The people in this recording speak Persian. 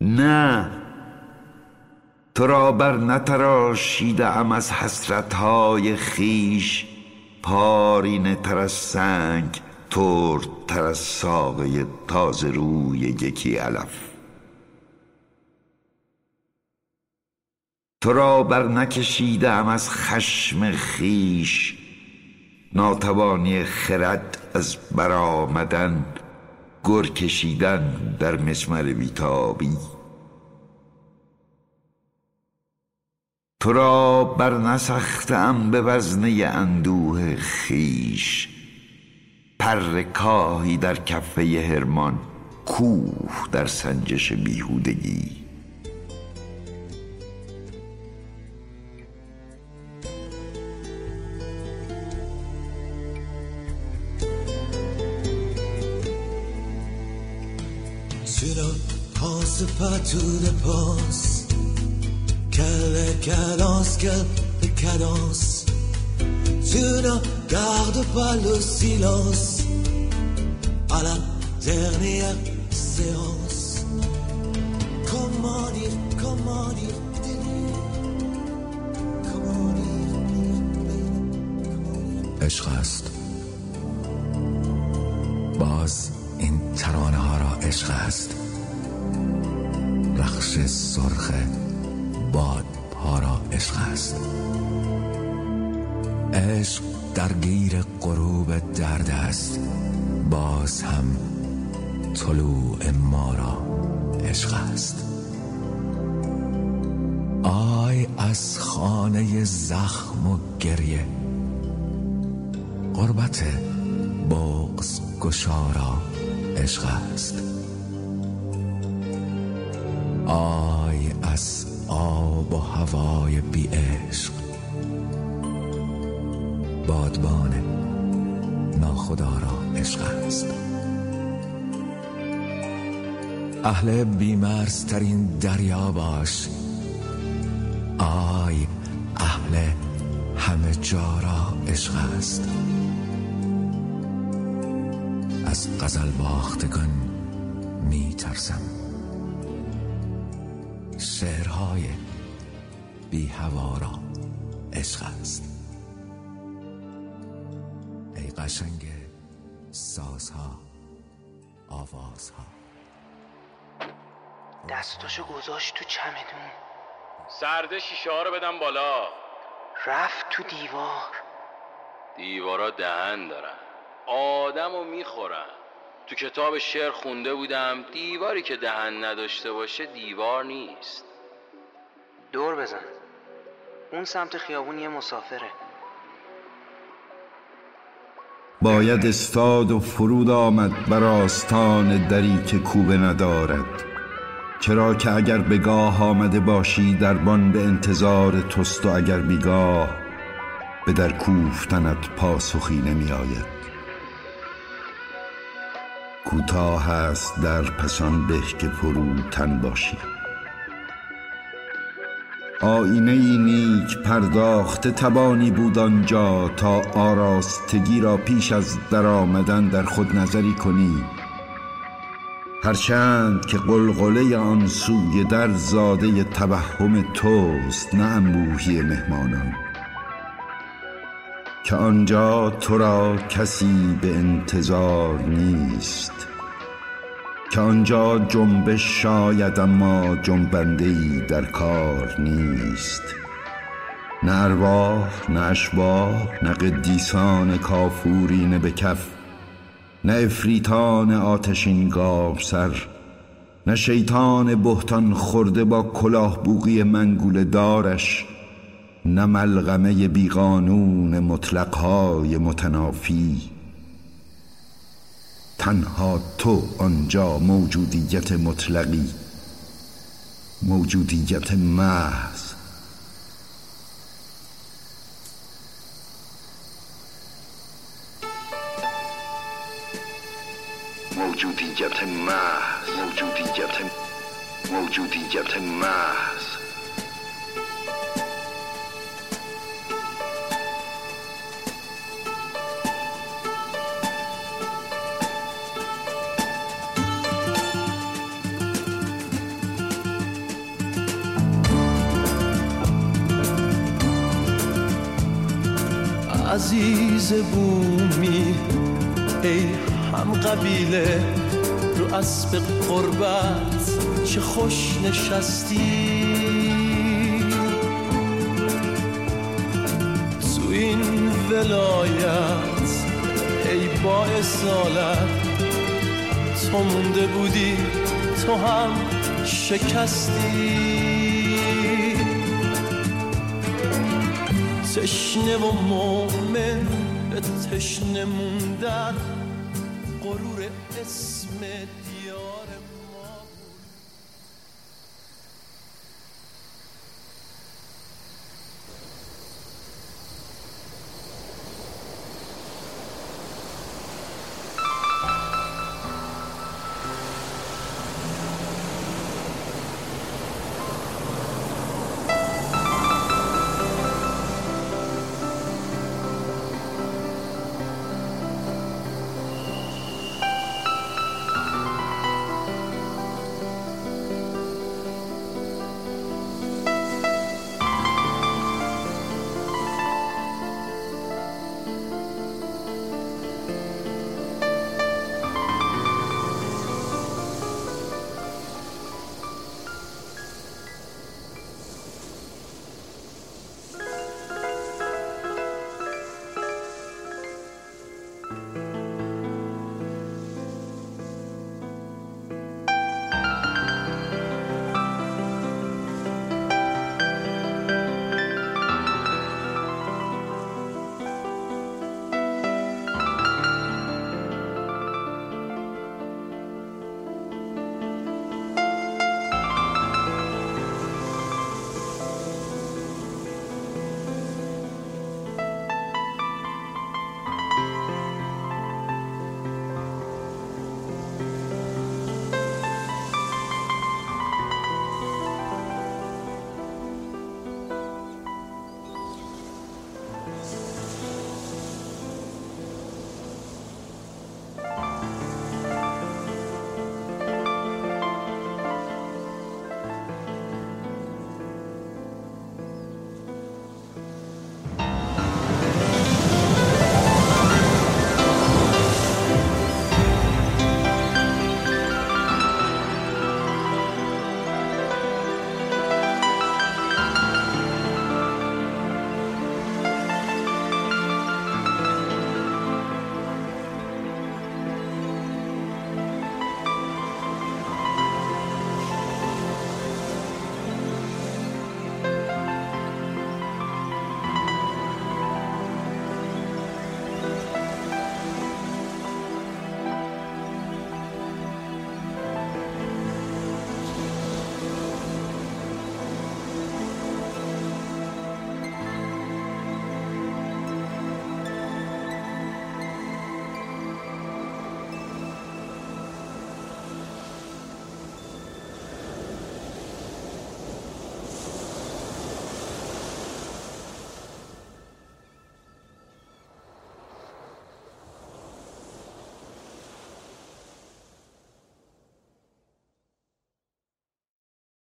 نه. تو را بر نتراشیده ام از حسرتهای خیش پارینه تر از سنگ ترد تر از ساقه تازه روی یکی علف. تو را بر نکشیده ام از خشم خیش ناتوانی خرد از برآمدن. گر کشیدن در مسمر بیتابی. تو را بر نسختم به وزنه اندوه خیش. پر کاهی در کفه هرمان کوه در سنجش بیهودگی. Penses pas tout dépense Quelle cadence, quelle cadence Tu ne gardes pas le silence À la dernière séance comment dire, comment dire, عشق است باز این ترانه ها را عشق است رخش سرخ باد پا را عشق است. عشق درگیر غروب درد است. باز هم طلوع ما را عشق است. آی از خانه زخم و گریه قربت بغز گشارا عشق است. آی از آب و هوای بی عشق. بادبان ناخدا را عشق است. اهل بیمرزترین دریا باش. آی اهل همه جا را عشق است. از غزل باختگان می ترسم شعرهای بی هوا را عشق است. ای قشنگ سازها آوازها. دستاشو گذاشت تو چمدون. سرده شیشه ها رو بدم بالا. رفت تو دیوار. دیوارا دهن دارن. آدم رو می‌خورن. تو کتاب شعر خونده بودم. دیواری که دهن نداشته باشه دیوار نیست. دور بزن. اون سمت خیابون یه مسافره. باید استاد و فرود آمد بر آستان دری که کوبه ندارد. چرا که اگر به گاه آمده باشی دربان به انتظار توست و اگر بیگاه به در کوفتنت پاسخی نمی آید کوتاه است در پسان به که فروتن باشی. آینه ای نیک پرداخته توانی بود آنجا تا آراستگی را پیش از درآمدن در خود نظری کنی. هرچند که قلقله آن سوی در زاده توهم توست نه انبوهی مهمانان. که آنجا تو را کسی به انتظار نیست. که آنجا جنبش شاید اما جنبنده ای در کار نیست. نه ارواح نه اشباح نه قدیسان کافورین به کف نه افریتان آتشین گاو سر نه شیطان بهتان خورده با کلاه بوغی منگول دارش. نه ملغمه بیقانون مطلقهای متنافی. تنها تو آنجا موجودیت مطلقی موجودیت محض. موجودیت محض موجودیت محض. عزیز بومی ای هم قبیله رو اسب قربت چه خوش نشستی. تو این ولایت ای با اصالت تو مونده بودی تو هم شکستی. تشنه و مومن به تشنه موندن غرور اسم